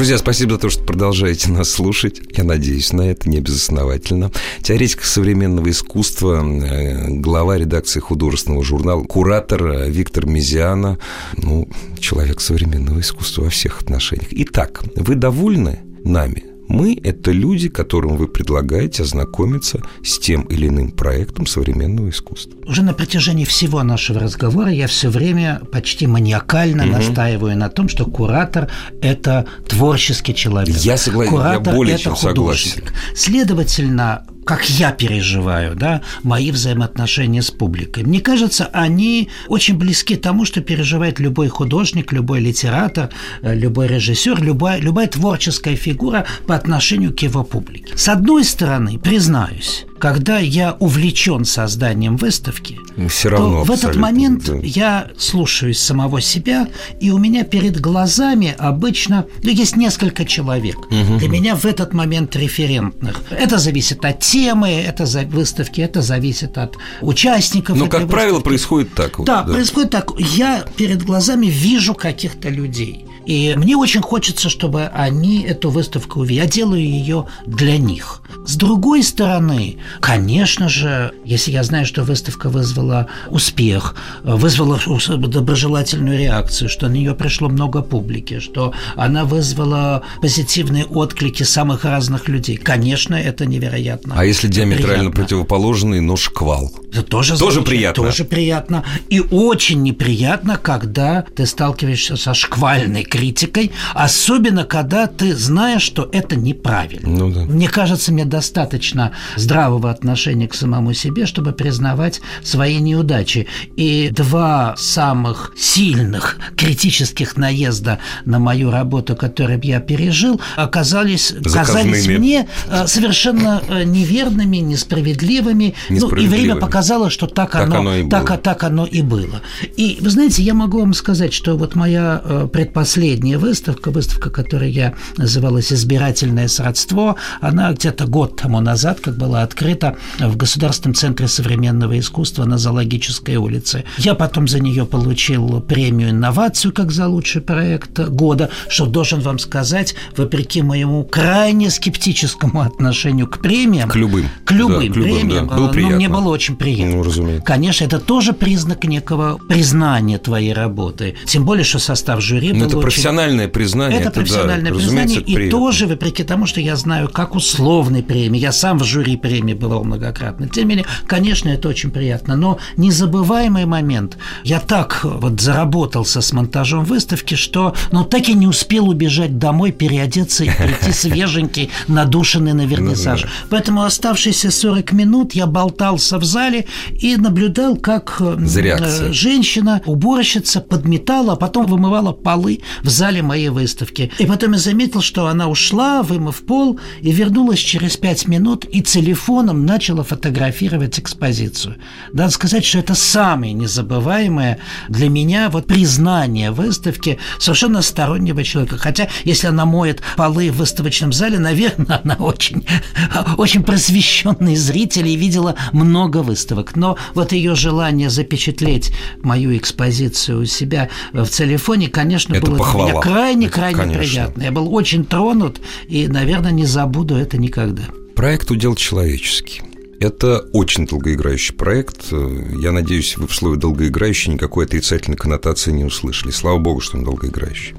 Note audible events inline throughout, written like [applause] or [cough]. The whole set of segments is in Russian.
Друзья, спасибо за то, что продолжаете нас слушать. Я надеюсь на это, не безосновательно. Теоретик современного искусства, э, глава редакции художественного журнала, куратор э, Виктор Мизиана. Ну, человек современного искусства во всех отношениях. Итак, вы довольны нами? Мы – это люди, которым вы предлагаете ознакомиться с тем или иным проектом современного искусства. Уже на протяжении всего нашего разговора я все время почти маниакально угу. настаиваю на том, что куратор – это творческий человек. Я согласен, куратор я более это чем художник. согласен. Следовательно, как я переживаю, да, мои взаимоотношения с публикой. Мне кажется, они очень близки тому, что переживает любой художник, любой литератор, э, любой режиссер, любая, любая творческая фигура по отношению к его публике. С одной стороны, признаюсь, когда я увлечен созданием выставки, Все равно то в этот момент да. я слушаюсь самого себя, и у меня перед глазами обычно ну, есть несколько человек. Для меня в этот момент референтных. Это зависит от темы, это за выставки, это зависит от участников. Но, этой как правило, выставки. происходит так. вот, Да, происходит так. Я перед глазами вижу каких-то людей. И мне очень хочется, чтобы они эту выставку увидели. Я делаю ее для них. С другой стороны, конечно же, если я знаю, что выставка вызвала успех, вызвала доброжелательную реакцию, что на нее пришло много публики, что она вызвала позитивные отклики самых разных людей, конечно, это невероятно. А если диаметрально приятно. противоположный, но шквал? Это тоже, Тоже замечательно, приятно. Тоже приятно. И очень неприятно, когда ты сталкиваешься со шквальной критикой, особенно когда ты знаешь, что это неправильно. Ну да. Мне кажется, мне достаточно здравого отношения к самому себе, чтобы признавать свои неудачи. И два самых сильных критических наезда на мою работу, которые я пережил, оказались, казались мне э, совершенно э, неверными, несправедливыми. Ну, и Несправедливыми. время показало, что так, Так оно, оно и так, было. так оно и было. И вы знаете, я могу вам сказать, что вот моя э, предпоследняя выставка, выставка, которая я называлась «Избирательное сродство», она где-то год тому назад, как была открыта в Государственном центре современного искусства на Зоологической улице. Я потом за нее получил премию «Инновацию» как за лучший проект года, что должен вам сказать, вопреки моему крайне скептическому отношению к премиям, К любым. к любым, Да, к любым, премиям, да. Было ну, мне приятно. было очень приятно. Ну, разумеется. Конечно, это тоже признак некого признания твоей работы. Тем более, что состав жюри Ну, был это профессиональное признание. это да, профессиональное разумеется, признание, это и приятно. тоже, вопреки тому, что я знаю, как условной премии, я сам в жюри премии бывал многократно. Тем не менее, конечно, это очень приятно. Но незабываемый момент. Я так вот заработался с монтажом выставки, что ну, так и не успел убежать домой, переодеться и прийти [laughs] свеженький, надушенный на вернисаж. Поэтому оставшиеся 40 минут я болтался в зале и наблюдал, как э, женщина, уборщица, подметала, а потом вымывала полы в зале моей выставки. И потом я заметил, что она ушла, вымыв пол, и вернулась через пять минут и телефоном начала фотографировать экспозицию. Надо сказать, что это самое незабываемое для меня вот признание выставки совершенно стороннего человека. Хотя, если она моет полы в выставочном зале, наверное, она очень, [laughs] очень просвещенный зритель и видела много выставок. Но вот ее желание запечатлеть мою экспозицию у себя в телефоне, конечно, Это было для похвала. меня крайне-крайне приятно. Я был очень тронут и, наверное, не забуду это никогда. Проект удел человеческий. Это очень долгоиграющий проект. Я надеюсь, вы в слове «долгоиграющий» никакой отрицательной коннотации не услышали. Слава богу, что он долгоиграющий.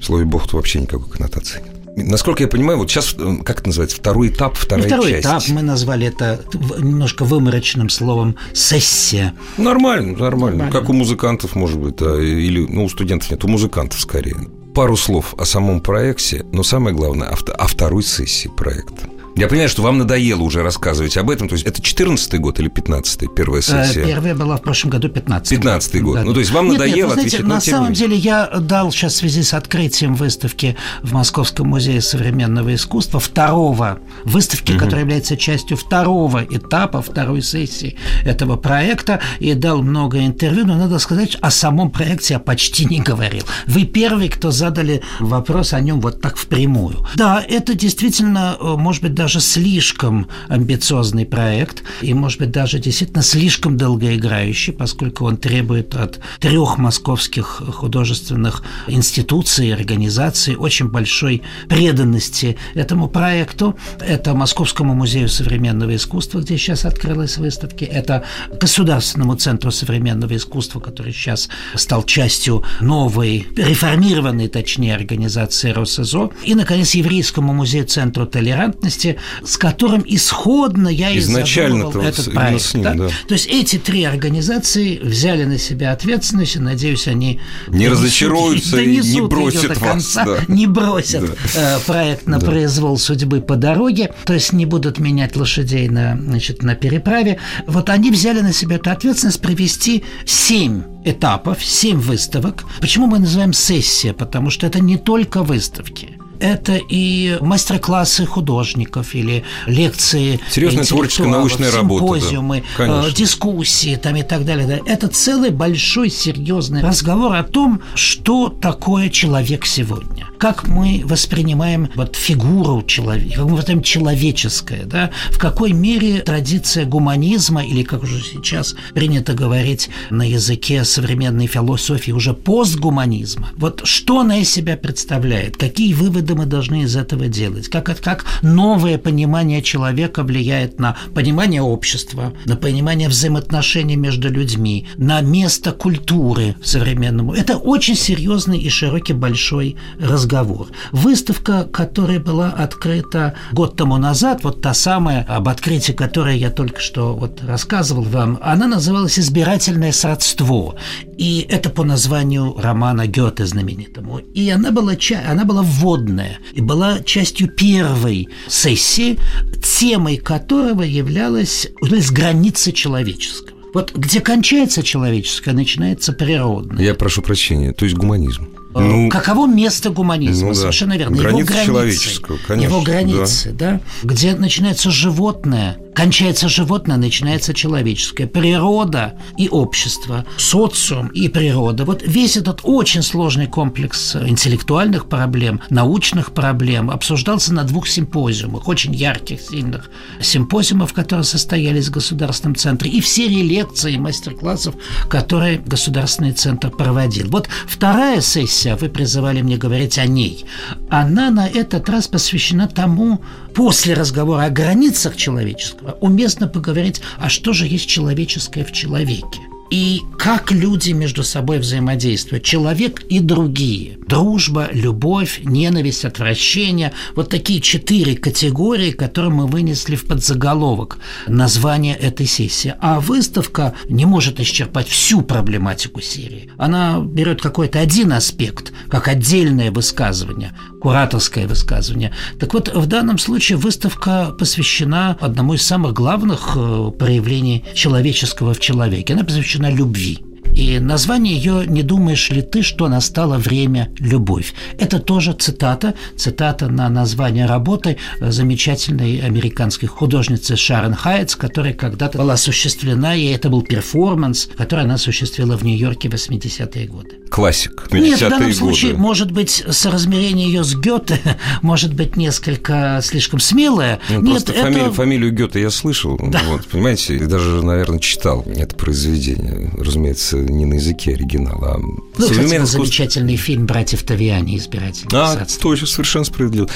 В слове «бог» вообще никакой коннотации нет. Насколько я понимаю, вот сейчас, э, как это называется, второй этап, И вторая второй часть. этап мы назвали это немножко выморочным словом «сессия». Нормально, нормально. Нормально. Как у музыкантов, может быть, да, или, ну, у студентов нет, у музыкантов скорее. Пару слов о самом проекте, но самое главное, о, о второй сессии проекта. Я понимаю, что вам надоело уже рассказывать об этом. То есть это 14 год или 15-й первая Э, сессия? Первая была в прошлом году 15 15-й год. Ну, то есть вам Нет, нет, надоело вы знаете, отвечать, на самом деле я дал сейчас в связи с открытием выставки в Московском музее современного искусства второго, выставки, которая является частью второго этапа, второй сессии этого проекта, и дал много интервью, но надо сказать, о самом проекте я почти не говорил. Вы первый, кто задали вопрос о нем вот так впрямую. Да, это действительно, э, может быть, даже слишком амбициозный проект, и, может быть, даже действительно слишком долгоиграющий, поскольку он требует от трех московских художественных институций и организаций очень большой преданности этому проекту. Это Московскому музею современного искусства, где сейчас открылась выставка, это Государственному центру современного искусства, который сейчас стал частью новой, реформированной, точнее, организации РосИЗО, и, наконец, Еврейскому музею Центру толерантности, с которым исходно я и Изначально-то задумывал вот этот проект. с ним, да? да. То есть эти три организации взяли на себя ответственность, и, надеюсь, они Не донесут- разочаруются и не бросят до вас, конца, да. [laughs] не бросят э, проект на произвол судьбы по дороге, то есть не будут менять лошадей на, значит, на переправе. Вот они взяли на себя эту ответственность провести семь этапов, семь выставок. Почему мы называем сессия? Потому что это не только выставки. Это и мастер-классы художников или лекции Серьезная творческая научная работа, да. симпозиумы, Конечно. э, дискуссии там и так далее. да. Это целый большой серьезный разговор о том, что такое человек сегодня. Как мы воспринимаем вот фигуру человека, как мы воспринимаем человеческое, да, в какой мере традиция гуманизма, или как уже сейчас принято говорить на языке современной философии, уже постгуманизма, вот что она из себя представляет, какие выводы мы должны из этого делать, как, как новое понимание человека влияет на понимание общества, на понимание взаимоотношений между людьми, на место культуры современному. Это очень серьезный и широкий большой разговор. Выставка, которая была открыта год тому назад, вот та самая, об открытии которой я только что вот рассказывал вам, она называлась «Избирательное сродство». И это по названию романа Гёте знаменитому. И она была, она была вводная, и была частью первой сессии, темой которого являлась, являлась граница человеческого. Вот где кончается человеческое, начинается природное. Я прошу прощения, то есть гуманизм. Э, Каково место гуманизма? ну да. Совершенно верно. Границы его границы, человеческого, конечно, Его границы, да. Где начинается животное, кончается животное, начинается человеческое. Природа и общество, социум и природа. Вот весь этот очень сложный комплекс интеллектуальных проблем, научных проблем обсуждался на двух симпозиумах, очень ярких, сильных симпозиумов, которые состоялись в Государственном центре, и в серии лекций и мастер-классов, которые Государственный центр проводил. Вот вторая сессия, вы призывали мне говорить о ней, она на этот раз посвящена тому, после разговора о границах человеческого, уместно поговорить, а что же есть человеческое в человеке и как люди между собой взаимодействуют. Человек и другие. Дружба, любовь, ненависть, отвращение. Вот такие четыре категории, которые мы вынесли в подзаголовок названия этой сессии. А выставка не может исчерпать всю проблематику серии. Она берет какой-то один аспект, как отдельное высказывание, кураторское высказывание. Так вот, в данном случае выставка посвящена одному из самых главных э, проявлений человеческого в человеке. Она посвящена любви. И название ее «Не думаешь ли ты, что настало время любовь?» Это тоже цитата, цитата на название работы замечательной американской художницы Шарон Хайтс, которая когда-то была осуществлена, и это был перформанс, который она осуществила в Нью-Йорке в 80-е годы. Классик. Нет, в 50-е данном годы. случае, может быть, соразмерение ее с Гёте [laughs] может быть несколько слишком смелое. Ну, Нет, просто это... фамилию, фамилию Гёте я слышал, вот, понимаете, и даже, наверное, читал это произведение. Разумеется, не на языке оригинала, а Ну, кстати, был искусство- замечательный фильм «Братьев Тавиани. Избирательное А, средство». точно, совершенно справедливо.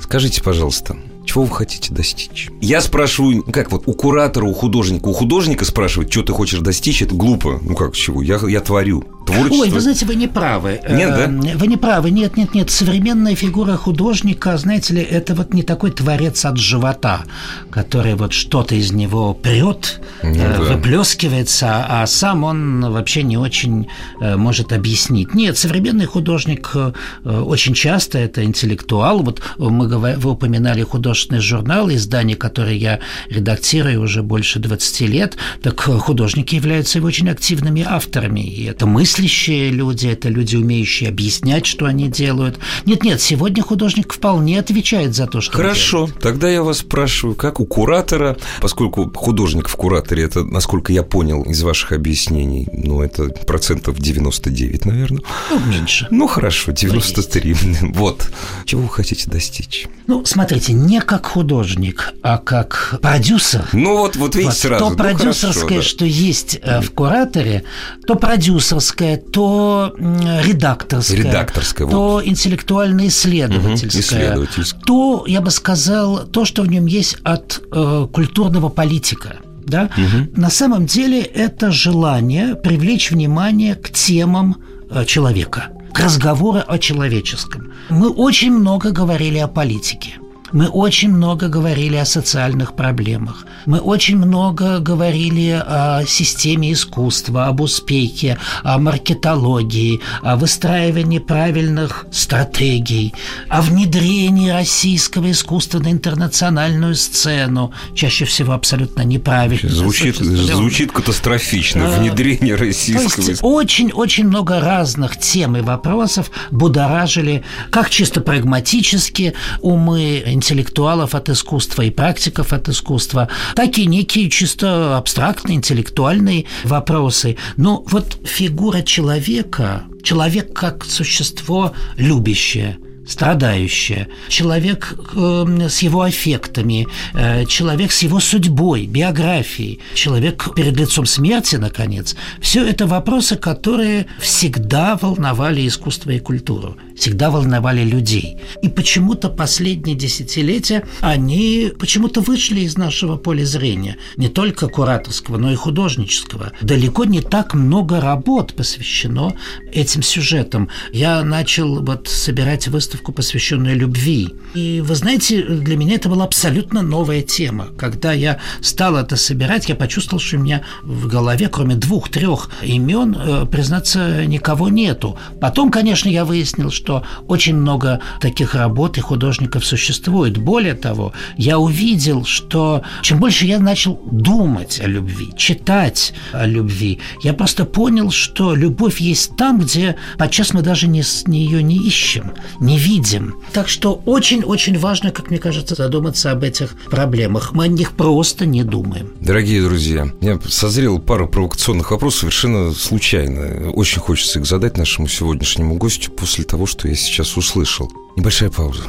Скажите, пожалуйста, чего вы хотите достичь? Я спрашиваю, ну, как вот у куратора, у художника, у художника спрашивать, что ты хочешь достичь, это глупо. Ну как, чего? Я, я творю. Творчество. Ой, вы знаете, вы не правы. Нет, да? Э, Вы не правы. Нет, нет, нет. Современная фигура художника, знаете ли, это вот не такой творец от живота, который вот что-то из него прет, Ну э, да. выплескивается, а сам он вообще не очень э, может объяснить. Нет, современный художник э, очень часто это интеллектуал. Вот мы вы упоминали художественный журнал, издание, которое я редактирую уже больше 20 лет. Так художники являются очень активными авторами. И это мыслящие люди, это люди, умеющие объяснять, что они делают. Нет-нет, сегодня художник вполне отвечает за то, что он Хорошо, тогда я вас спрашиваю, как у куратора, поскольку художник в кураторе, это, насколько я понял из ваших объяснений, ну, это процентов 99, наверное. Ну, меньше. Ну, хорошо, 93. [laughs] Вот. Чего вы хотите достичь? Ну, смотрите, не как художник, а как продюсер. Ну, вот, вот видите Вот сразу. То Ну, продюсерское, хорошо, да. что есть э, в кураторе, то продюсерское, то м, редакторское, Редакторское, то интеллектуально-исследовательское, Мгм, исследовательское. то, я бы сказал, то, что в нем есть от э, культурного политика. Да? На самом деле это желание привлечь внимание к темам э, человека, к разговору о человеческом. Мы очень много говорили о политике. Мы очень много говорили о социальных проблемах. Мы очень много говорили о системе искусства, об успехе, о маркетологии, о выстраивании правильных стратегий, о внедрении российского искусства на интернациональную сцену. Чаще всего абсолютно неправильно. Звучит, звучит катастрофично. А, Внедрение то российского есть искусства. очень-очень много разных тем и вопросов будоражили как чисто прагматически умы интеллектуалов от искусства и практиков от искусства, так и некие чисто абстрактные интеллектуальные вопросы. Но вот фигура человека, человек как существо любящее – страдающее, человек э, с его аффектами, э, человек с его судьбой, биографией, человек перед лицом смерти, наконец. Все это вопросы, которые всегда волновали искусство и культуру, всегда волновали людей. И почему-то последние десятилетия они почему-то вышли из нашего поля зрения, не только кураторского, но и художнического. Далеко не так много работ посвящено этим сюжетам. Я начал вот собирать выставку, посвященную любви. И вы знаете, для меня это была абсолютно новая тема. Когда я стал это собирать, я почувствовал, что у меня в голове, кроме двух-трех имен, э, признаться, никого нету. Потом, конечно, я выяснил, что очень много таких работ и художников существует. Более того, я увидел, что чем больше я начал думать о любви, читать о любви, я просто понял, что любовь есть там, где подчас мы даже не, не ее не ищем, не видим. Так что очень-очень важно, как мне кажется, задуматься об этих проблемах. Мы о них просто не думаем. Дорогие друзья, я созрел пару провокационных вопросов совершенно случайно. Очень хочется их задать нашему сегодняшнему гостю после того, что я сейчас услышал. Небольшая пауза.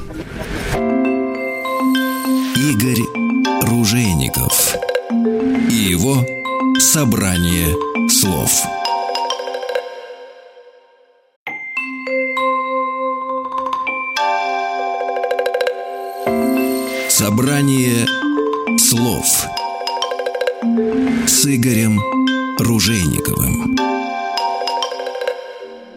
Игорь Ружейников и его собрание слов. Собрание слов с Игорем Ружейниковым.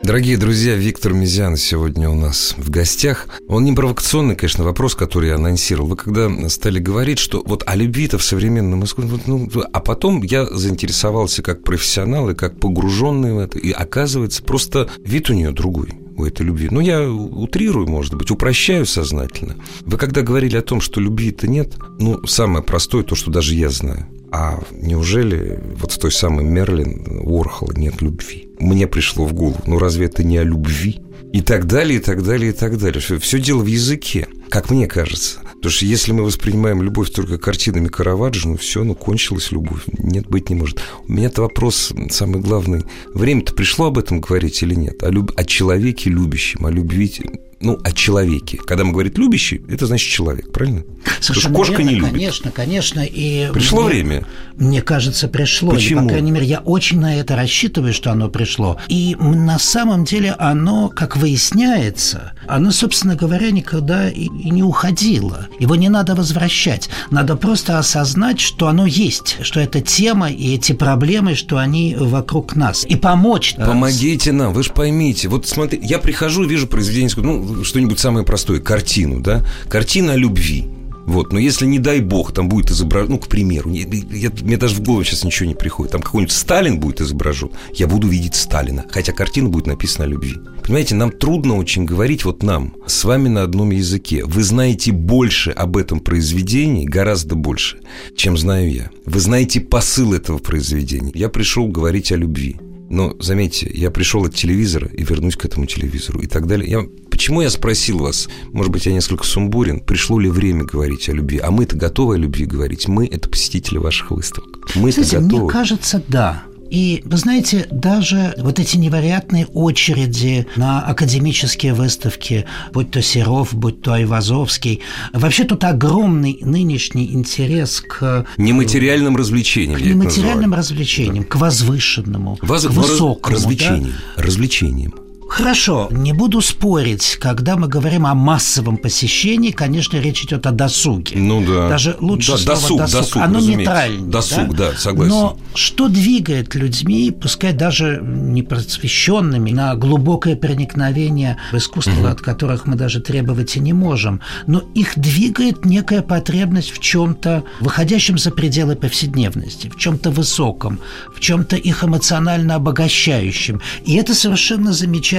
Дорогие друзья, Виктор Мизян сегодня у нас в гостях. Он не провокационный, конечно, вопрос, который я анонсировал. Вы когда стали говорить, что вот о любви-то в современном искусстве, ну, а потом я заинтересовался как профессионал и как погруженный в это, и оказывается, просто вид у нее другой у этой любви. Ну, я утрирую, может быть, упрощаю сознательно. Вы когда говорили о том, что любви-то нет, ну, самое простое, то, что даже я знаю. А неужели вот в той самой Мерлин Уорхола нет любви? Мне пришло в голову, ну разве это не о любви? И так далее, и так далее, и так далее. Все, дело в языке, как мне кажется. Потому что если мы воспринимаем любовь только картинами Караваджо, ну все, ну кончилась любовь. Нет, быть не может. У меня-то вопрос самый главный. Время-то пришло об этом говорить или нет? О, люб... о человеке любящем, о любви ну, о человеке. Когда мы говорим любящий, это значит человек, правильно? Совершенно кошка верно, не любит. Конечно, конечно. И Пришло мне, время. Мне кажется, пришло. Почему? И, по крайней мере, я очень на это рассчитываю, что оно пришло. И на самом деле оно, как выясняется, оно, собственно говоря, никогда и, и не уходило. Его не надо возвращать. Надо просто осознать, что оно есть, что эта тема и эти проблемы, что они вокруг нас. И помочь. Помогите нам, вы же поймите. Вот смотри, я прихожу, вижу произведение, ну, что-нибудь самое простое, картину, да? Картина о любви. Вот, но если, не дай бог, там будет изображен, ну, к примеру, я, я, мне даже в голову сейчас ничего не приходит, там какой-нибудь Сталин будет изображен, я буду видеть Сталина, хотя картина будет написана о любви. Понимаете, нам трудно очень говорить, вот нам, с вами на одном языке. Вы знаете больше об этом произведении, гораздо больше, чем знаю я. Вы знаете посыл этого произведения. Я пришел говорить о любви. Но, заметьте, я пришел от телевизора и вернусь к этому телевизору и так далее. Я, почему я спросил вас, может быть, я несколько сумбурен, пришло ли время говорить о любви? А мы-то готовы о любви говорить. Мы – это посетители ваших выставок. Мы-то Знаете, готовы. мне кажется, да. И, вы знаете, даже вот эти невероятные очереди на академические выставки, будь то Серов, будь то Айвазовский, вообще тут огромный нынешний интерес к... Нематериальным развлечениям, К нематериальным развлечениям, к возвышенному, Воз- к высокому. Развлечениям. Развлечениям. Хорошо, не буду спорить, когда мы говорим о массовом посещении, конечно, речь идет о досуге. Ну да. Даже лучше Да, слово досуг, досуг. досуг, Оно нейтральнее. Досуг, да, согласен. Но что двигает людьми, пускай даже не просвещенными, на глубокое проникновение в искусство, от которых мы даже требовать и не можем, но их двигает некая потребность в чем-то, выходящем за пределы повседневности, в чем-то высоком, в чем-то их эмоционально обогащающем. И это совершенно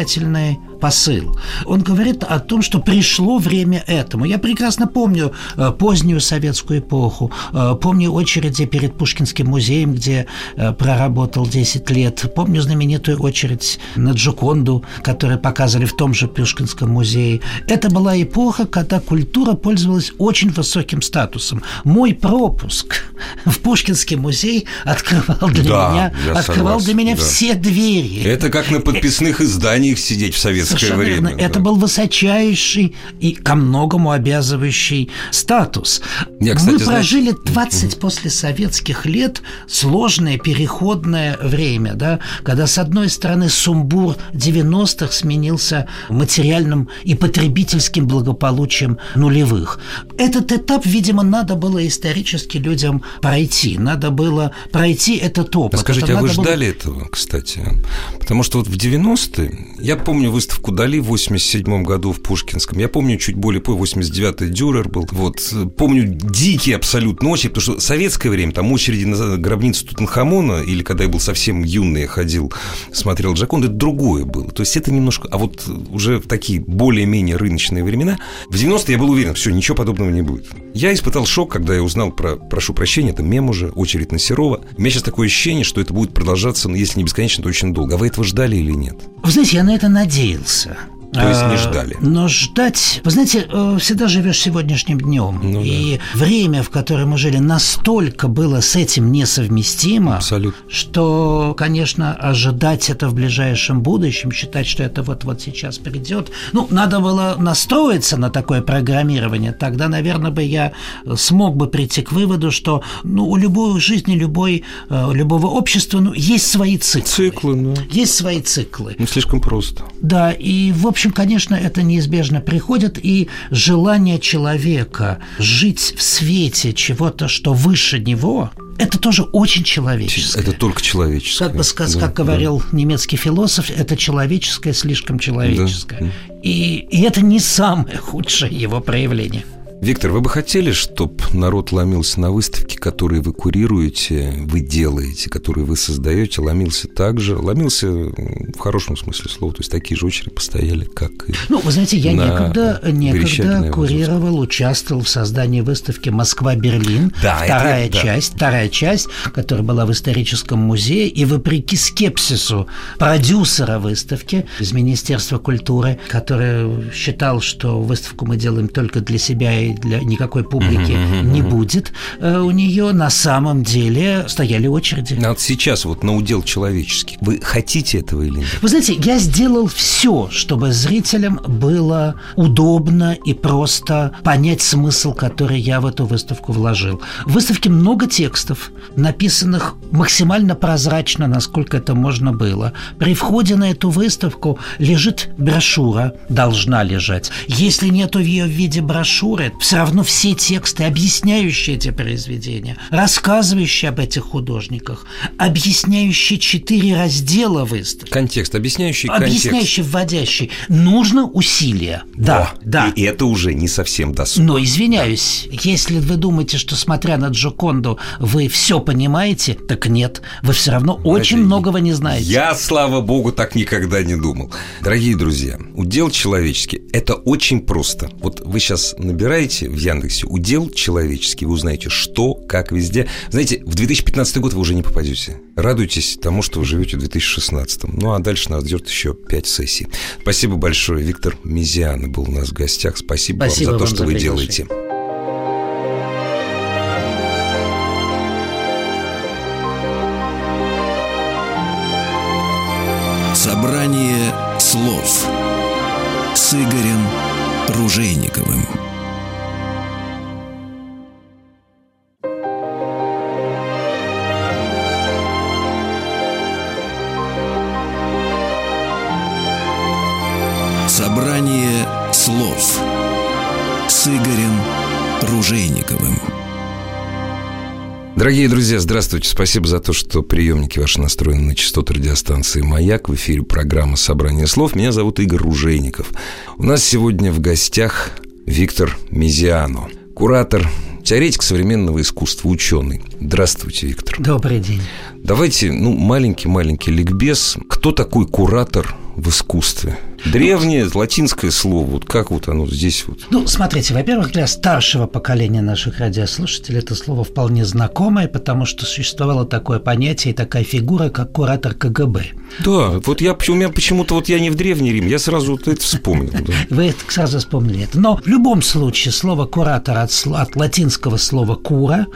замечательный посыл. Он говорит о том, что пришло время этому. Я прекрасно помню э, позднюю советскую эпоху, э, помню очереди перед Пушкинским музеем, где э, проработал 10 лет, помню знаменитую очередь на Джоконду, которую показывали в том же Пушкинском музее. Это была эпоха, когда культура пользовалась очень высоким статусом. Мой пропуск в Пушкинский музей открывал для Да, меня, открывал согласен, для меня да. все двери. Это как на подписных изданиях сидеть в советское Совершенно время. верно. Это да. был высочайший и ко многому обязывающий статус. Я, кстати, Мы прожили 20 после советских лет сложное переходное время, да, когда с одной стороны сумбур 90-х сменился материальным и потребительским благополучием нулевых. Этот этап, видимо, надо было исторически людям пройти. Надо было пройти этот опыт. А скажите, Это а вы надо было- ждали этого, кстати? Потому что вот в 90-е, я помню выставку Дали в 87 году в Пушкинском, я помню чуть более, по 89-й Дюрер был, вот, э, помню дикие абсолютно очереди, потому что советское время, там очереди на гробницу Тутанхамона, или когда я был совсем юный, я ходил, смотрел Джаконда, это другое было. То есть это немножко, а вот уже в такие более-менее рыночные времена, в 90-е я был уверен, все, ничего подобного не будет. Я испытал шок, когда я узнал про, прошу прощения, это мем уже, очередь на Серова. У меня сейчас такое ощущение, что это будет продолжаться, ну, если не бесконечно, то очень долго. А вы этого ждали или нет? Вы знаете, я на это надеялся. То есть не А, ждали? Но ждать... Вы знаете, э, всегда живешь сегодняшним днем. Ну да. и время, в которое мы жили, настолько было с этим несовместимо, Абсолютно. что, конечно, ожидать это в ближайшем будущем, считать, что это вот-вот сейчас придет, ну, надо было настроиться на такое программирование. Тогда, наверное, бы я смог бы прийти к выводу, что ну, у любой жизни, любой, э, любого общества ну, есть свои циклы. Циклы, ну. Есть свои циклы. Ну, слишком просто. Да, и, в общем, конечно, это неизбежно приходит, и желание человека жить в свете чего-то, что выше него, это тоже очень человеческое. Это только человеческое. Как бы сказ- Да, как да. говорил немецкий философ, это человеческое слишком человеческое. Да. И, и это не самое худшее его проявление. Виктор, вы бы хотели, чтобы народ ломился на выставки, которые вы курируете, вы делаете, которые вы создаете, ломился так же, ломился в хорошем смысле слова, то есть такие же очереди постояли, как и... Ну, вы знаете, я некогда, некогда курировал, участвовал в создании выставки «Москва-Берлин». Да, это вторая да. часть, вторая часть, которая была в историческом музее. И вопреки скепсису продюсера выставки из Министерства культуры, который считал, что выставку мы делаем только для себя и и для никакой публики не будет э, у нее, на самом деле стояли очереди. А вот сейчас вот на удел человеческий. Вы хотите этого или нет? Вы знаете, я сделал все, чтобы зрителям было удобно и просто понять смысл, который я в эту выставку вложил. В выставке много текстов, написанных максимально прозрачно, насколько это можно было. При входе на эту выставку лежит брошюра, должна лежать. Если нету ее в виде брошюры, все равно все тексты, объясняющие эти произведения, рассказывающие об этих художниках, объясняющие четыре раздела выставки. Контекст, объясняющий контекст. Объясняющий, вводящий. Нужно усилие. Да, О, да. И это уже не совсем досуг. Но извиняюсь, если вы думаете, что смотря на Джоконду вы все понимаете, так нет, вы все равно очень Знаете, многого не знаете. Я, слава богу, так никогда не думал. Дорогие друзья, удел человеческий – это очень просто. Вот вы сейчас набираете в Яндексе удел человеческий, вы узнаете, что, как, везде. Знаете, в 2015 год вы уже не попадете. Радуйтесь тому, что вы живете в 2016. Ну, а дальше нас ждет еще пять сессий. Спасибо большое. Виктор Мизиан был у нас в гостях. Спасибо, Спасибо вам за то, вам что за вы приглашение. делаете. Дорогие друзья, здравствуйте. Спасибо за то, что приемники ваши настроены на частоты радиостанции «Маяк». В эфире программа «Собрание слов». Меня зовут Игорь Ружейников. У нас сегодня в гостях Виктор Мизиано, куратор, теоретик современного искусства, ученый. Здравствуйте, Виктор. Добрый день. Давайте, ну, маленький-маленький ликбез. Кто такой куратор в искусстве? Древнее латинское слово, вот как вот оно здесь вот? Ну, смотрите, во-первых, для старшего поколения наших радиослушателей это слово вполне знакомое, потому что существовало такое понятие и такая фигура, как куратор КГБ. Да, вот я, у меня почему-то вот я не в Древний Рим, я сразу вот это вспомнил. да. [laughs] Вы это сразу вспомнили это. Но в любом случае слово куратор от, от латинского слова кура,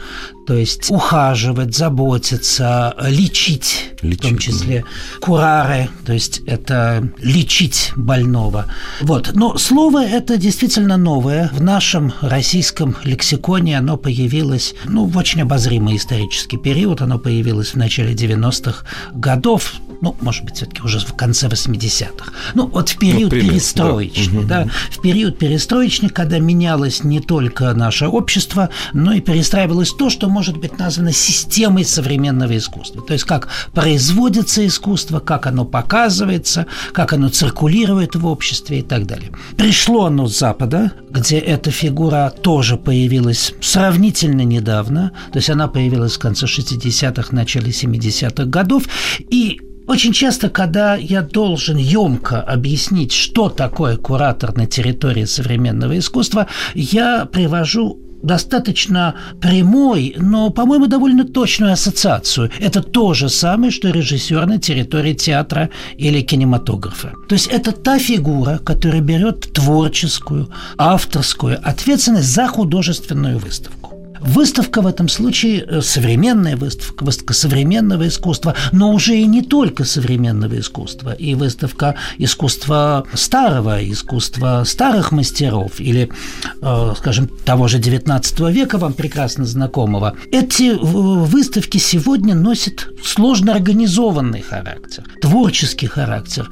то есть ухаживать, заботиться, лечить, в том Лечить, числе курары, то есть это лечить больного. Вот. Но слово это действительно новое. В нашем российском лексиконе оно появилось ну, в очень обозримый исторический период. Оно появилось в начале 90-х годов, ну, может быть, все-таки уже в конце 80-х. Ну, вот в период примерно, да. перестроечный, да, в период перестроечный, когда менялось не только наше общество, но и перестраивалось то, что может быть названо системой современного искусства. То есть, как производится искусство, как оно показывается, как оно циркулирует в обществе и так далее. Пришло оно с Запада, где эта фигура тоже появилась сравнительно недавно, то есть она появилась в конце 60-х, начале 70-х годов, и очень часто, когда я должен емко объяснить, что такое куратор на территории современного искусства, я привожу достаточно прямой, но, по-моему, довольно точную ассоциацию. Это то же самое, что режиссер на территории театра или кинематографа. То есть это та фигура, которая берет творческую, авторскую ответственность за художественную выставку. Выставка в этом случае э, современная выставка, выставка современного искусства, но уже и не только современного искусства, и выставка искусства старого, искусства старых мастеров или, э, скажем, того же XIX века, вам прекрасно знакомого. Эти э, выставки сегодня носят сложно организованный характер, творческий характер.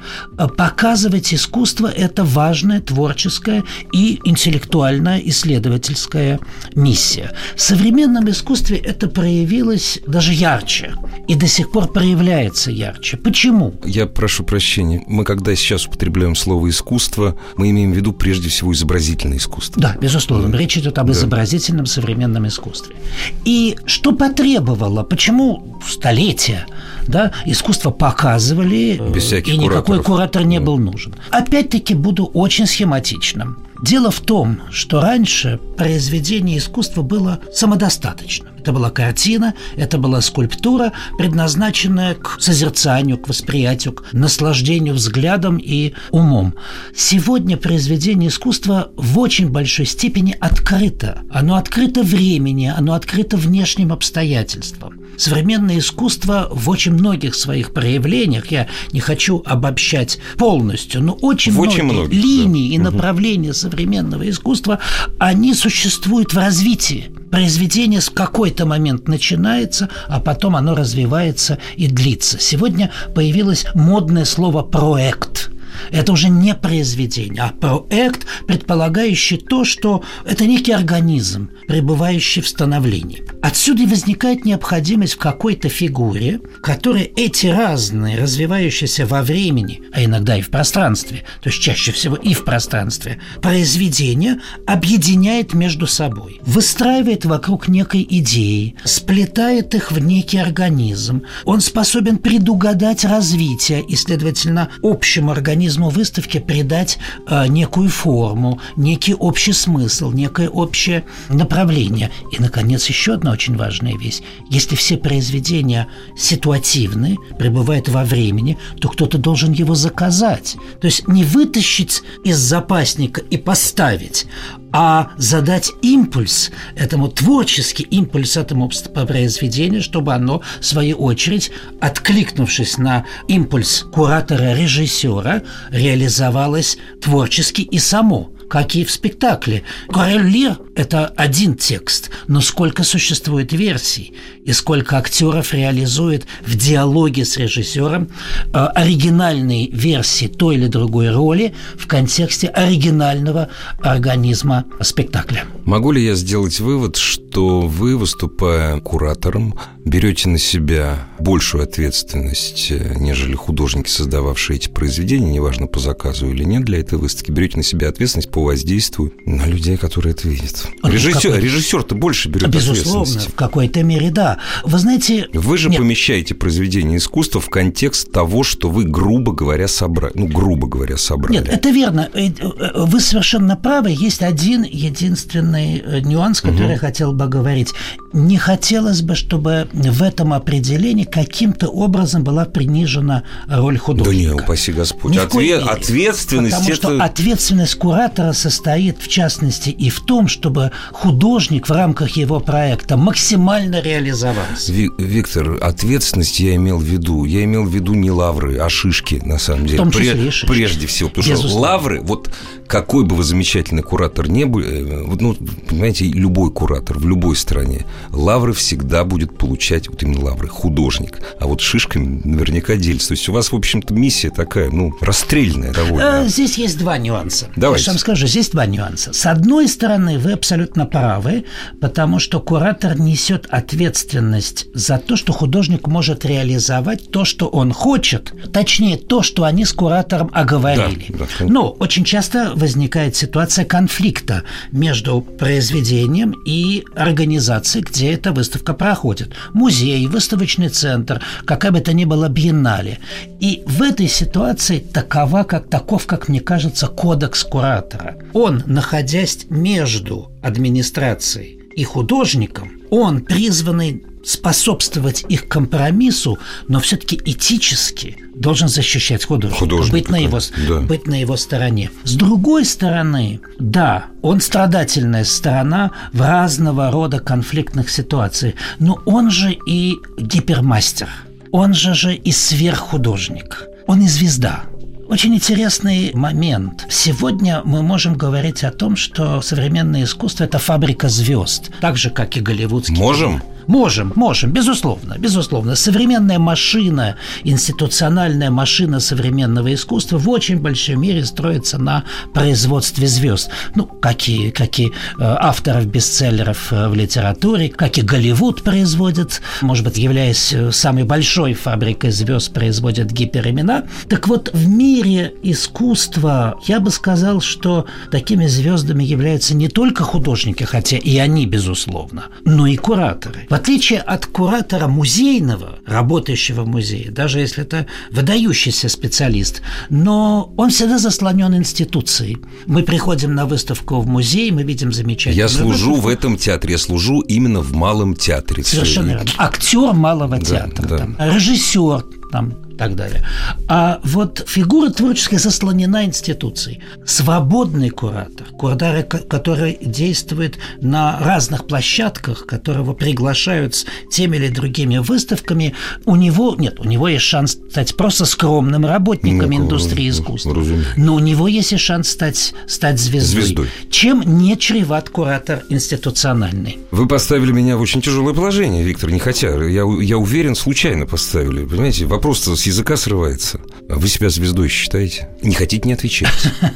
Показывать искусство – это важная творческая и интеллектуальная исследовательская миссия. В современном искусстве это проявилось даже ярче и до сих пор проявляется ярче. Почему? Я прошу прощения. Мы, когда сейчас употребляем слово искусство, мы имеем в виду прежде всего изобразительное искусство. Да, безусловно. Речь идет об изобразительном современном искусстве. И что потребовало? Почему столетия да, искусство показывали, Без всяких и никакой кураторов. куратор не был нужен. Опять-таки буду очень схематичным. Дело в том, что раньше произведение искусства было самодостаточным. Это была картина, это была скульптура, предназначенная к созерцанию, к восприятию, к наслаждению взглядом и умом. Сегодня произведение искусства в очень большой степени открыто. Оно открыто времени, оно открыто внешним обстоятельствам. Современное искусство в очень многих своих проявлениях, я не хочу обобщать полностью, но очень В многие очень многих, линии да. и направления современного искусства, они существуют в развитии. Произведение в какой-то момент начинается, а потом оно развивается и длится. Сегодня появилось модное слово «проект». Это уже не произведение, а проект, предполагающий то, что это некий организм, пребывающий в становлении. Отсюда и возникает необходимость в какой-то фигуре, которая эти разные, развивающиеся во времени, а иногда и в пространстве, то есть чаще всего и в пространстве, произведения объединяет между собой, выстраивает вокруг некой идеи, сплетает их в некий организм. Он способен предугадать развитие и, следовательно, общему организму выставки придать э, некую форму, некий общий смысл, некое общее направление. И, наконец, еще одна очень важная вещь. Если все произведения ситуативны, пребывают во времени, то кто-то должен его заказать. То есть не вытащить из запасника и поставить, а задать импульс этому, творческий импульс этому произведению, чтобы оно, в свою очередь, откликнувшись на импульс куратора-режиссера, реализовалось творчески и само как и в спектакле. Король Лир – это один текст, но сколько существует версий и сколько актеров реализует в диалоге с режиссером э, оригинальные версии той или другой роли в контексте оригинального организма спектакля. Могу ли я сделать вывод, что вы, выступая куратором, берете на себя большую ответственность, э, нежели художники, создававшие эти произведения, неважно по заказу или нет для этой выставки, берете на себя ответственность по воздействию на людей, которые это видят. Режиссер, какой- режиссер-то больше берет Безусловно, ответственности. в какой-то мере, да. Вы знаете... Вы же Нет, помещаете произведение искусства в контекст того, что вы, грубо говоря, собрали. Ну, грубо говоря, собрали. Нет, это верно. Э, э, Вы совершенно правы. Есть один единственный э, нюанс, который я хотел бы говорить. Не хотелось бы, чтобы в этом определении каким-то образом была принижена роль Да художника. не, упаси Господь. Ни в коей Отве- мере. Ответственность Потому что это... ответственность куратора состоит, в частности, и в том, чтобы художник в рамках его проекта максимально реализовался. Ви- Виктор, ответственность я имел в виду. Я имел в виду не лавры, а шишки, на самом деле. том числе и шишки. Прежде всего. Потому что Безусловно. лавры, вот какой бы вы замечательный куратор не был, э, ну, понимаете, любой куратор в любой стране, лавры всегда будет получать, вот именно лавры, художник. А вот шишками наверняка делится. То есть у вас, в общем-то, миссия такая, ну, расстрельная довольно. Э, Здесь есть два нюанса. Давайте. Я же вам скажу, здесь два нюанса. С одной стороны, вы абсолютно правы, потому что куратор несет ответственность за то, что художник может реализовать то, что он хочет, точнее, то, что они с куратором оговорили. Да, да. Но очень часто возникает ситуация конфликта между произведением и организацией, где эта выставка проходит. Музей, выставочный центр, какая бы то ни была биеннале. И в этой ситуации такова, как таков, как мне кажется, кодекс куратора. Он, находясь между администрацией и художником, он призванный способствовать их компромиссу, но все-таки этически должен защищать художника, Художника, быть, на его, да. быть на его стороне. С другой стороны, да, он страдательная сторона в разного рода конфликтных ситуациях, но он же и гипермастер, он же же и сверххудожник, он и звезда. Очень интересный момент. Сегодня мы можем говорить о том, что современное искусство – это фабрика звезд, так же, как и голливудский Можем? кино. Можем, можем, безусловно, безусловно. Современная машина, институциональная машина современного искусства в очень большой мере строится на производстве звезд. Ну, как и, как и э, авторов бестселлеров э, в литературе, как и Голливуд производит, может быть, являясь э, самой большой фабрикой звезд, производит гиперимена. Так вот, в мире искусства я бы сказал, что такими звездами являются не только художники, хотя и они, безусловно, но и кураторы. Отличие от куратора музейного, работающего в музее, даже если это выдающийся специалист, но он всегда заслонен институцией. Мы приходим на выставку в музей, мы видим замечательную Я служу выставку. в этом театре, я служу именно в малом театре. Совершенно верно. Актер малого театра, да. там, режиссер, там, так далее. А вот фигура творческая заслонена институцией. Свободный куратор, куратор, ко- который действует на разных площадках, которого приглашают с теми или другими выставками, у него, нет, у него есть шанс стать просто скромным работником Ну, индустрии искусства. разумеется. Но у него есть и шанс стать, стать звездой. Звездой. Чем не чреват куратор институциональный? Вы поставили меня в очень тяжелое положение, Виктор, не хотя. Я, я уверен, случайно поставили. Понимаете, вопрос с языка срывается. А Вы себя звездой считаете? Не хотите, не отвечать. [laughs]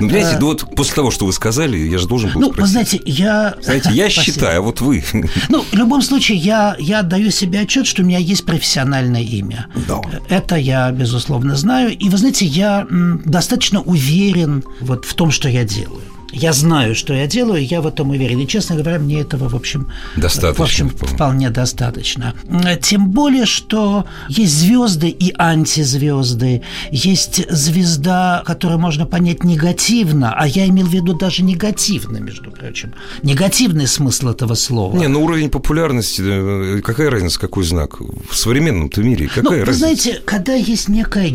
Ну, понимаете, ну вот после того, что вы сказали, я же должен был Ну, вы знаете, я... Знаете, я считаю, а вот вы... Ну, в любом случае, я, я отдаю себе отчет, что у меня есть профессиональное имя. Да. Это я, безусловно, знаю. И, вы знаете, я достаточно уверен вот в том, что я делаю. Я знаю, что я делаю, я в этом уверен. И, честно говоря, мне этого, в общем, Достаточно в общем, вполне. вполне достаточно. Тем более, что есть звезды и антизвезды. Есть звезда, которую можно понять негативно, а я имел в виду даже негативно, между прочим. Негативный смысл этого слова. Не, ну уровень популярности, э, какая разница, какой знак? В современном-то мире Ну, какая вы разница? знаете, когда есть некая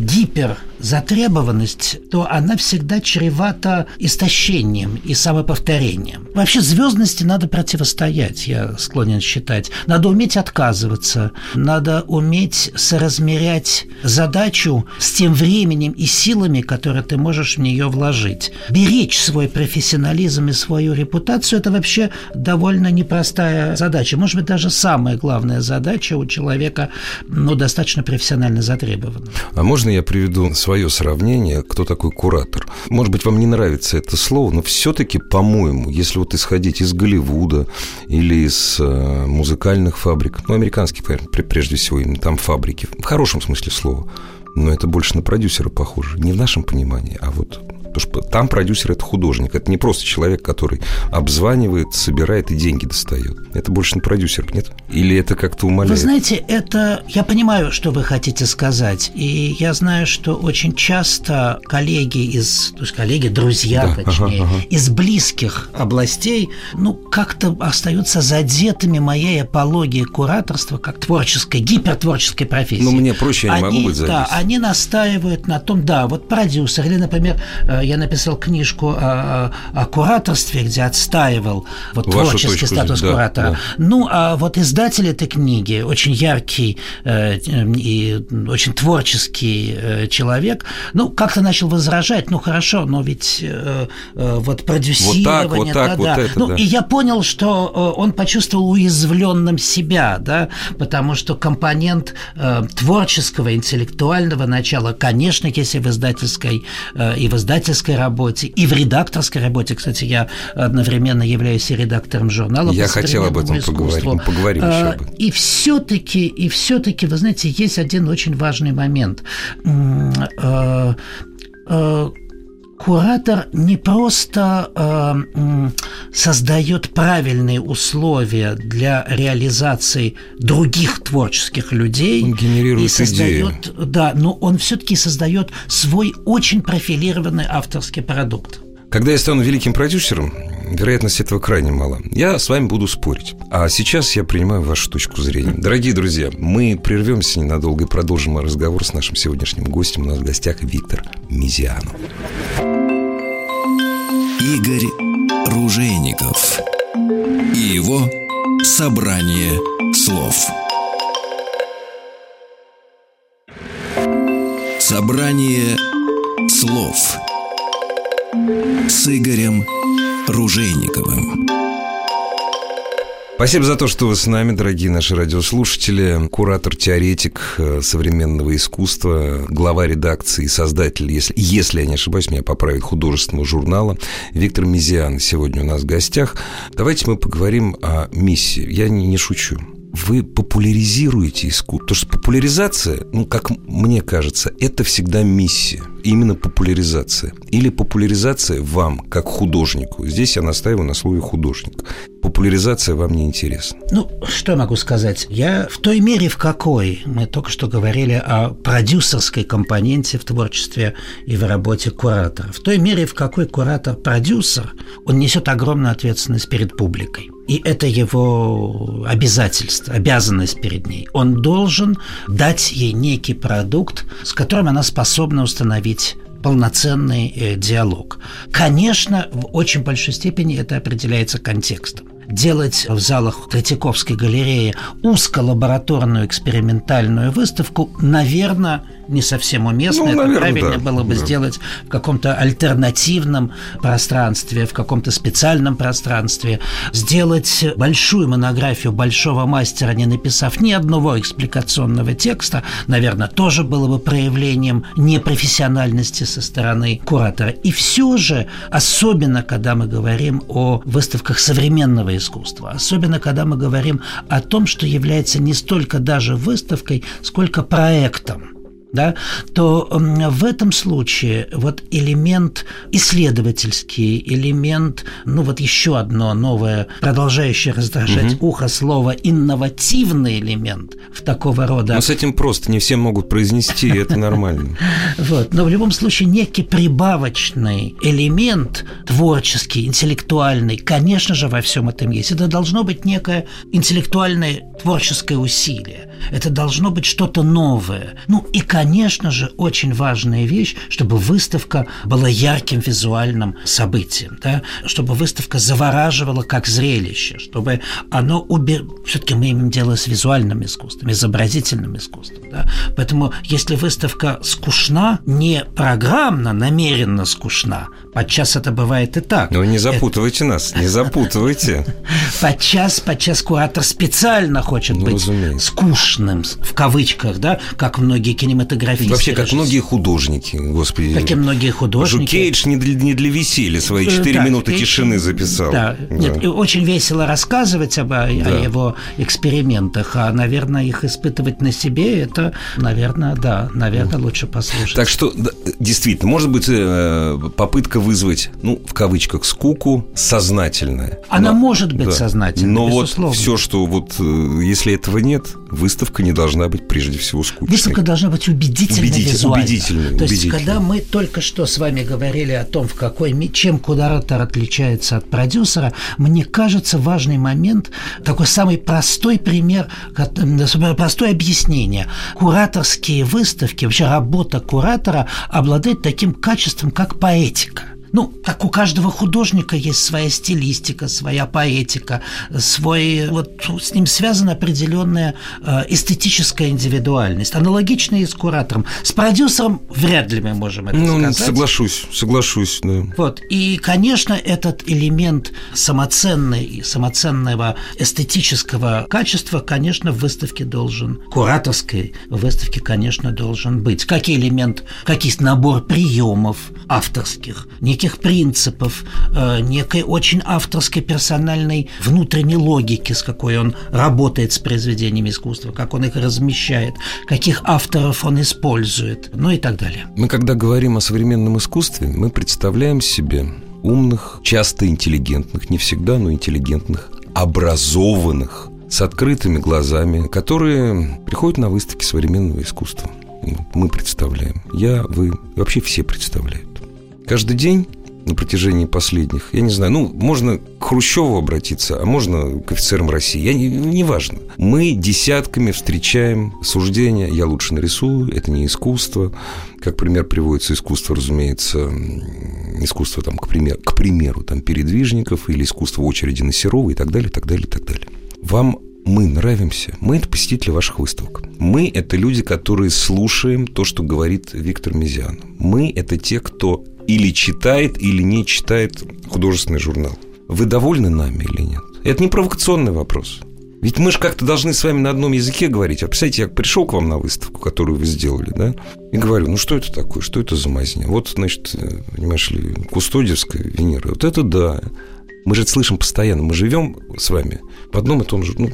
гиперзатребованность, то она всегда чревата истощением и самоповторением. Вообще звездности надо противостоять, я склонен считать. Надо уметь отказываться, надо уметь соразмерять задачу с тем временем и силами, которые ты можешь в нее вложить. Беречь свой профессионализм и свою репутацию – это вообще довольно непростая задача. Может быть, даже самая главная задача у человека ну, достаточно профессионально затребована. А можно я приведу свое сравнение, кто такой куратор? Может быть, вам не нравится это слово, но все-таки, по-моему, если вот исходить из Голливуда или из э, музыкальных фабрик, ну, американских, пр- прежде всего, именно там фабрики, в хорошем смысле слова, но это больше на продюсера похоже, не в нашем понимании, а вот Потому что там продюсер – это художник. Это не просто человек, который обзванивает, собирает и деньги достает. Это больше на продюсер, нет? Или это как-то умаляет? Вы знаете, это... Я понимаю, что вы хотите сказать. И я знаю, что очень часто коллеги из... То есть коллеги, друзья, Да, точнее, ага, ага. из близких областей, ну, как-то остаются задетыми моей апологией кураторства как творческой, гипертворческой профессии. Ну, мне проще, я не могу быть задеть. Да, они настаивают на том, да, вот продюсер, или, например, э, я написал книжку о, о кураторстве, где отстаивал вот Вашу творческий точку статус да, куратора. да. Ну, а вот издатель этой книги, очень яркий э, э, и очень творческий э, человек, ну, как-то начал возражать, ну, хорошо, но ведь э, э, вот продюсирование... вот так, вот да-да. это, Ну, да. и я понял, что э, он почувствовал уязвленным себя, да, потому что компонент э, творческого, интеллектуального начала, конечно, если в издательской э, и в издательской работе, и в редакторской работе, кстати, я одновременно являюсь и редактором журнала. Я хотел об этом поговорить. Мы поговорим еще Э, об этом. И все-таки, и все-таки, вы знаете, есть один очень важный момент. Куратор не просто э, создает правильные условия для реализации других творческих людей. Он генерирует и создает, Да, но он все-таки создает свой очень профилированный авторский продукт. Когда я стану великим продюсером, вероятность этого крайне мала. Я с вами буду спорить. А сейчас я принимаю вашу точку зрения. Дорогие друзья, мы прервемся ненадолго и продолжим разговор с нашим сегодняшним гостем. У нас в гостях Виктор Мизианов. Игорь Ружейников и его собрание слов. Собрание слов с Игорем Ружейниковым. Спасибо за то, что вы с нами, дорогие наши радиослушатели. Куратор-теоретик э, современного искусства, глава редакции создатель, если, если я не ошибаюсь, меня поправит художественного журнала Виктор Мизиан сегодня у нас в гостях. Давайте мы поговорим о миссии. Я не, не шучу. Вы популяризируете искусство. Потому что популяризация, ну, как мне кажется, это всегда миссия. Именно популяризация. Или популяризация вам, как художнику. Здесь я настаиваю на слове художник. Популяризация вам не интересна. Ну, что я могу сказать? Я в той мере, в какой мы только что говорили о продюсерской компоненте в творчестве и в работе куратора. В той мере, в какой куратор-продюсер, он несет огромную ответственность перед публикой. И это его обязательство, обязанность перед ней. Он должен дать ей некий продукт, с которым она способна установить полноценный э, диалог. Конечно, в очень большой степени это определяется контекстом делать в залах Третьяковской галереи узколабораторную экспериментальную выставку, наверное, не совсем уместно. Ну, Это наверное, правильно да, было бы да. сделать в каком-то альтернативном пространстве, в каком-то специальном пространстве. Сделать большую монографию большого мастера, не написав ни одного экспликационного текста, наверное, тоже было бы проявлением непрофессиональности со стороны куратора. И все же, особенно когда мы говорим о выставках современного искусства, особенно когда мы говорим о том, что является не столько даже выставкой, сколько проектом – да, то в этом случае вот элемент исследовательский, элемент, ну вот еще одно новое, продолжающее раздражать угу. ухо слово инновативный элемент в такого рода. Но с этим просто не все могут произнести, это нормально. [laughs] Вот, но в любом случае некий прибавочный элемент творческий, интеллектуальный, конечно же, во всем этом есть. Это должно быть некое интеллектуальное творческое усилие. Это должно быть что-то новое. Ну и, конечно же, очень важная вещь, чтобы выставка была ярким визуальным событием, да? чтобы выставка завораживала как зрелище, чтобы оно убер... Все-таки мы имеем дело с визуальным искусством, изобразительным искусством. Да? Поэтому если выставка скучна, не программно, намеренно скучна, подчас это бывает и так. Ну, не запутывайте это... нас, не [laughs] запутывайте. Подчас, подчас куратор специально хочет ну, быть разумеется. скучным, в кавычках, да, как многие кинематографисты. Вообще, как многие художники, господи. Как и многие художники. Кейдж не для, не для веселья свои э, четыре минуты Кейдж, тишины записал. Да. да. Нет, и очень весело рассказывать об, да. о его экспериментах, а, наверное, их испытывать на себе, это, наверное, да, наверное, лучше послушать. Так что, действительно, может быть, э, попытка вызвать, ну, в кавычках, скуку сознательная. Она но, может быть да. сознательной, Но безусловно. вот все, что вот, э, если этого нет, выставка не должна быть прежде всего скучной. Выставка должна быть убедительной Убедитель, визуально. Убедительной, То есть, когда мы только что с вами говорили о том, в какой, чем куратор отличается от продюсера, мне кажется, важный момент, такой самый простой пример, простое объяснение. Кураторские выставки, вообще работа куратора обладает таким качеством, как поэтика – ну, как у каждого художника есть своя стилистика, своя поэтика, свой, вот с ним связана определенная э, эстетическая индивидуальность. Аналогично и с куратором. С продюсером вряд ли мы можем это ну, сказать. Соглашусь, соглашусь, да. Вот. И, конечно, этот элемент самоценный, самоценного эстетического качества, конечно, в выставке должен, кураторской выставке, конечно, должен быть. Как элемент, как есть набор приемов авторских, неких этих принципов, э, некой очень авторской персональной внутренней логики, с какой он работает с произведениями искусства, как он их размещает, каких авторов он использует, ну и так далее. Мы когда говорим о современном искусстве, мы представляем себе умных, часто интеллигентных, не всегда, но интеллигентных, образованных, с открытыми глазами, которые приходят на выставки современного искусства. Мы представляем. Я, вы, вообще все представляют. Каждый день на протяжении последних, я не знаю, ну, можно к Хрущеву обратиться, а можно к офицерам России, я не, не. Мы десятками встречаем суждения, я лучше нарисую, это не искусство. Как пример приводится искусство, разумеется, искусство, там, к, примеру, к примеру, там, передвижников или искусство очереди на Серова и так далее, и так далее, и так далее. Вам мы нравимся. Мы – это посетители ваших выставок. Мы – это люди, которые слушаем то, что говорит Виктор Мизиан. Мы – это те, кто или читает, или не читает художественный журнал. Вы довольны нами или нет? Это не провокационный вопрос. Ведь мы же как-то должны с вами на одном языке говорить. А представляете, я пришел к вам на выставку, которую вы сделали, да, и говорю, ну что это такое, что это за мазня? Вот, значит, понимаешь ли, Кустодиевская Венера. Вот это да. Мы же это слышим постоянно. Мы живем с вами в одном и том же. Ну,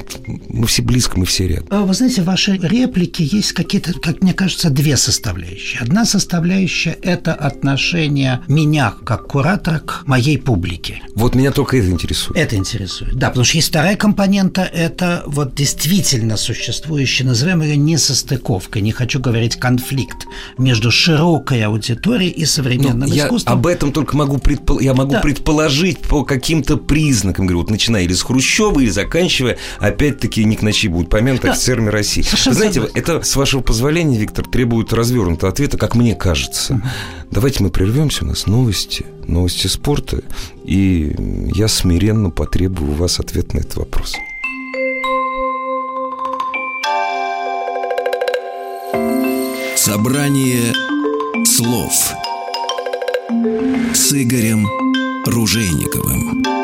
мы все близко, мы все рядом. А Вы знаете, в вашей реплике есть какие-то, как мне кажется, две составляющие. Одна составляющая – это отношение меня, как куратора, к моей публике. Вот меня только это интересует. Это интересует. Да, потому что есть вторая компонента – это вот действительно существующая, назовем ее несостыковка, не хочу говорить конфликт между широкой аудиторией и современным ну, я искусством. об этом только могу, предпол... я могу да. предположить по каким-то признакам. Говорю, вот начиная или с Хрущева, или заканчивая, опять-таки, не к ночи будет помянут да. офицерами России. Вы знаете, согласен. это, с вашего позволения, Виктор, требует развернутого ответа, как мне кажется. Давайте мы прервемся, у нас новости, новости спорта, и я смиренно потребую у вас ответ на этот вопрос. Собрание слов с Игорем Ружейниковым.